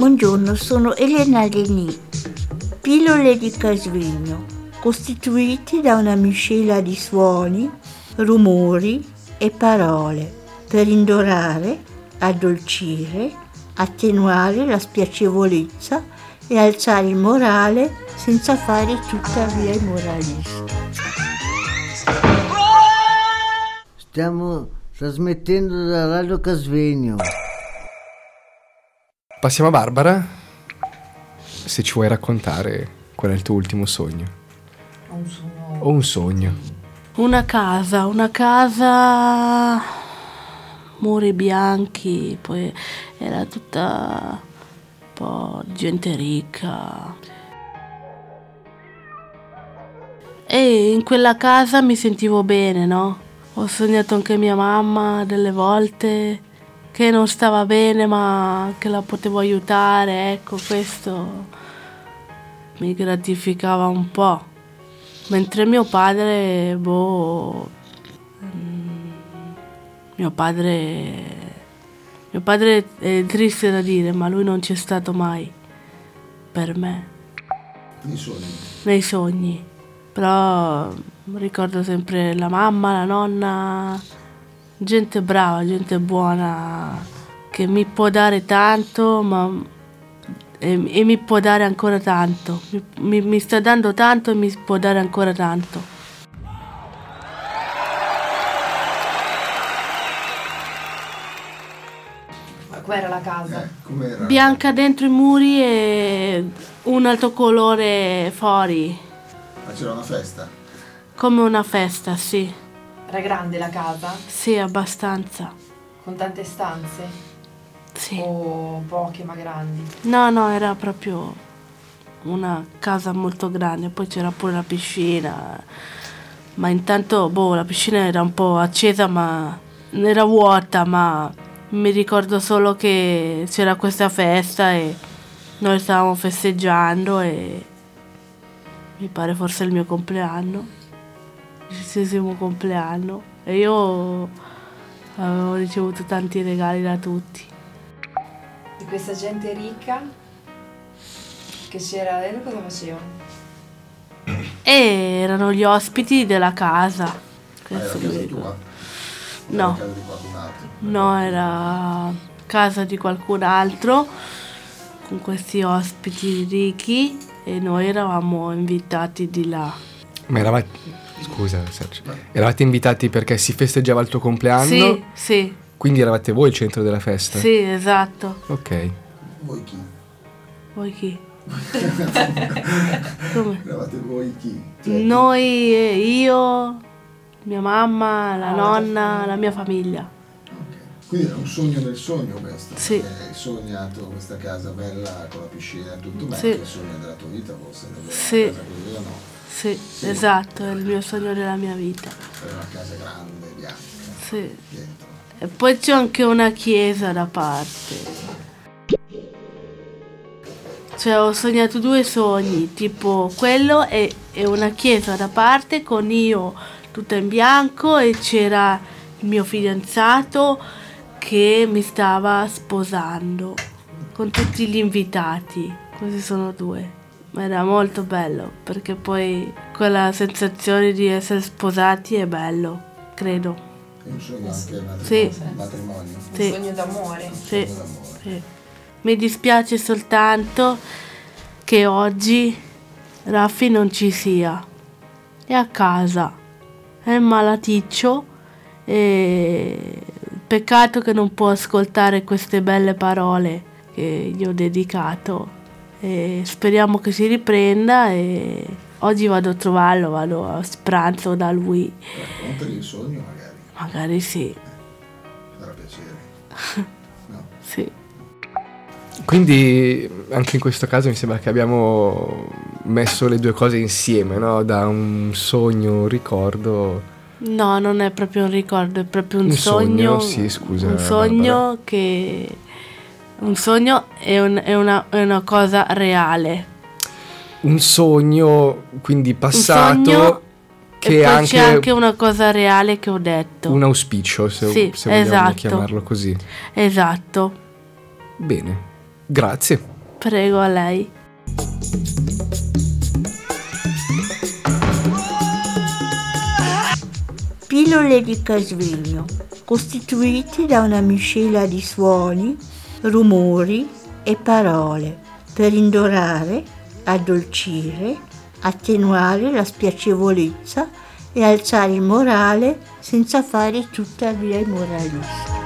Buongiorno, sono Elena Leni. Pillole di Casvegno, costituiti da una miscela di suoni, rumori e parole per indorare, addolcire, attenuare la spiacevolezza e alzare il morale senza fare tuttavia i moralisti. Stiamo trasmettendo da Radio Casvegno. Passiamo a Barbara. Se ci vuoi raccontare qual è il tuo ultimo sogno. Un sogno. O un sogno. Una casa, una casa, muri bianchi, poi era tutta un po' gente ricca. E in quella casa mi sentivo bene, no? Ho sognato anche mia mamma delle volte che non stava bene ma che la potevo aiutare, ecco questo mi gratificava un po'. Mentre mio padre, boh, mm, mio padre, mio padre è triste da dire ma lui non c'è stato mai per me. Nei sogni. Nei sogni. Però ricordo sempre la mamma, la nonna, gente brava, gente buona, che mi può dare tanto, ma e, e mi può dare ancora tanto. Mi, mi, mi sta dando tanto e mi può dare ancora tanto. Ma com'era la casa? Eh, com'era? Bianca dentro i muri e un altro colore fuori, Ma c'era una festa? come una festa, sì. Era grande la casa? Sì, abbastanza. Con tante stanze? Sì. O poche ma grandi? No, no, era proprio una casa molto grande, poi c'era pure la piscina. Ma intanto, boh, la piscina era un po' accesa, ma era vuota, ma mi ricordo solo che c'era questa festa e noi stavamo festeggiando e mi pare forse il mio compleanno, il diciassettesimo compleanno e io avevo ricevuto tanti regali da tutti. Di questa gente ricca che c'era dentro cosa facevano? E erano gli ospiti della casa. Ah, era Questo casa ricordo. tua? No. Era casa di qualcun altro? No, era casa di qualcun altro con questi ospiti ricchi e noi eravamo invitati di là. Ma eravate. Scusa, Sergio. Eravate invitati perché si festeggiava il tuo compleanno? Sì, sì, Quindi eravate voi il centro della festa? sì, esatto. Ok. Voi chi? Voi chi? Come? Eravate voi chi? Cioè, Noi, eh, io, mia mamma, la Ah, nonna, la mia famiglia. Quindi era un sogno nel sogno questo? Sì. Hai sognato questa casa bella con la piscina e tutto, ma Sì. è il sogno della tua vita forse? Sì. Casa così no? Sì, esatto, è il mio sogno della mia vita. Avere una casa grande, bianca, Sì. dentro. E poi c'è anche una chiesa da parte. Cioè ho sognato due sogni, tipo quello e, e una chiesa da parte con io tutta in bianco e c'era il mio fidanzato che mi stava sposando con tutti gli invitati. Questi sono due. Ma era molto bello perché poi quella sensazione di essere sposati è bello, credo. È un sogno anche matrimonio? Sì. Matrimonio? Sì. Un sogno d'amore? Sì. Sogno d'amore. Sì. Mi dispiace soltanto che oggi Raffi non ci sia. È a casa. È malaticcio e peccato che non può ascoltare queste belle parole che gli ho dedicato. E speriamo che si riprenda e oggi vado a trovarlo, vado a pranzo da lui. Raccontali il sogno magari, Magari sì, farà piacere. No? sì. Quindi anche in questo caso mi sembra che abbiamo messo le due cose insieme, no? Da un sogno, un ricordo. No, non è proprio un ricordo, è proprio un, Un sogno, sogno. sì, scusa, Un sogno che. Un sogno è, un- è una, è una cosa reale. Un sogno, quindi passato, sogno che e poi anche, c'è anche una cosa reale che ho detto. un auspicio, se, Sì, se vogliamo esatto. chiamarlo così. Esatto. Bene, Grazie. Prego a lei. Pillole di Casvegno, costituite da una miscela di suoni, rumori e parole per indorare, addolcire, attenuare la spiacevolezza e alzare il morale senza fare tuttavia i moralisti.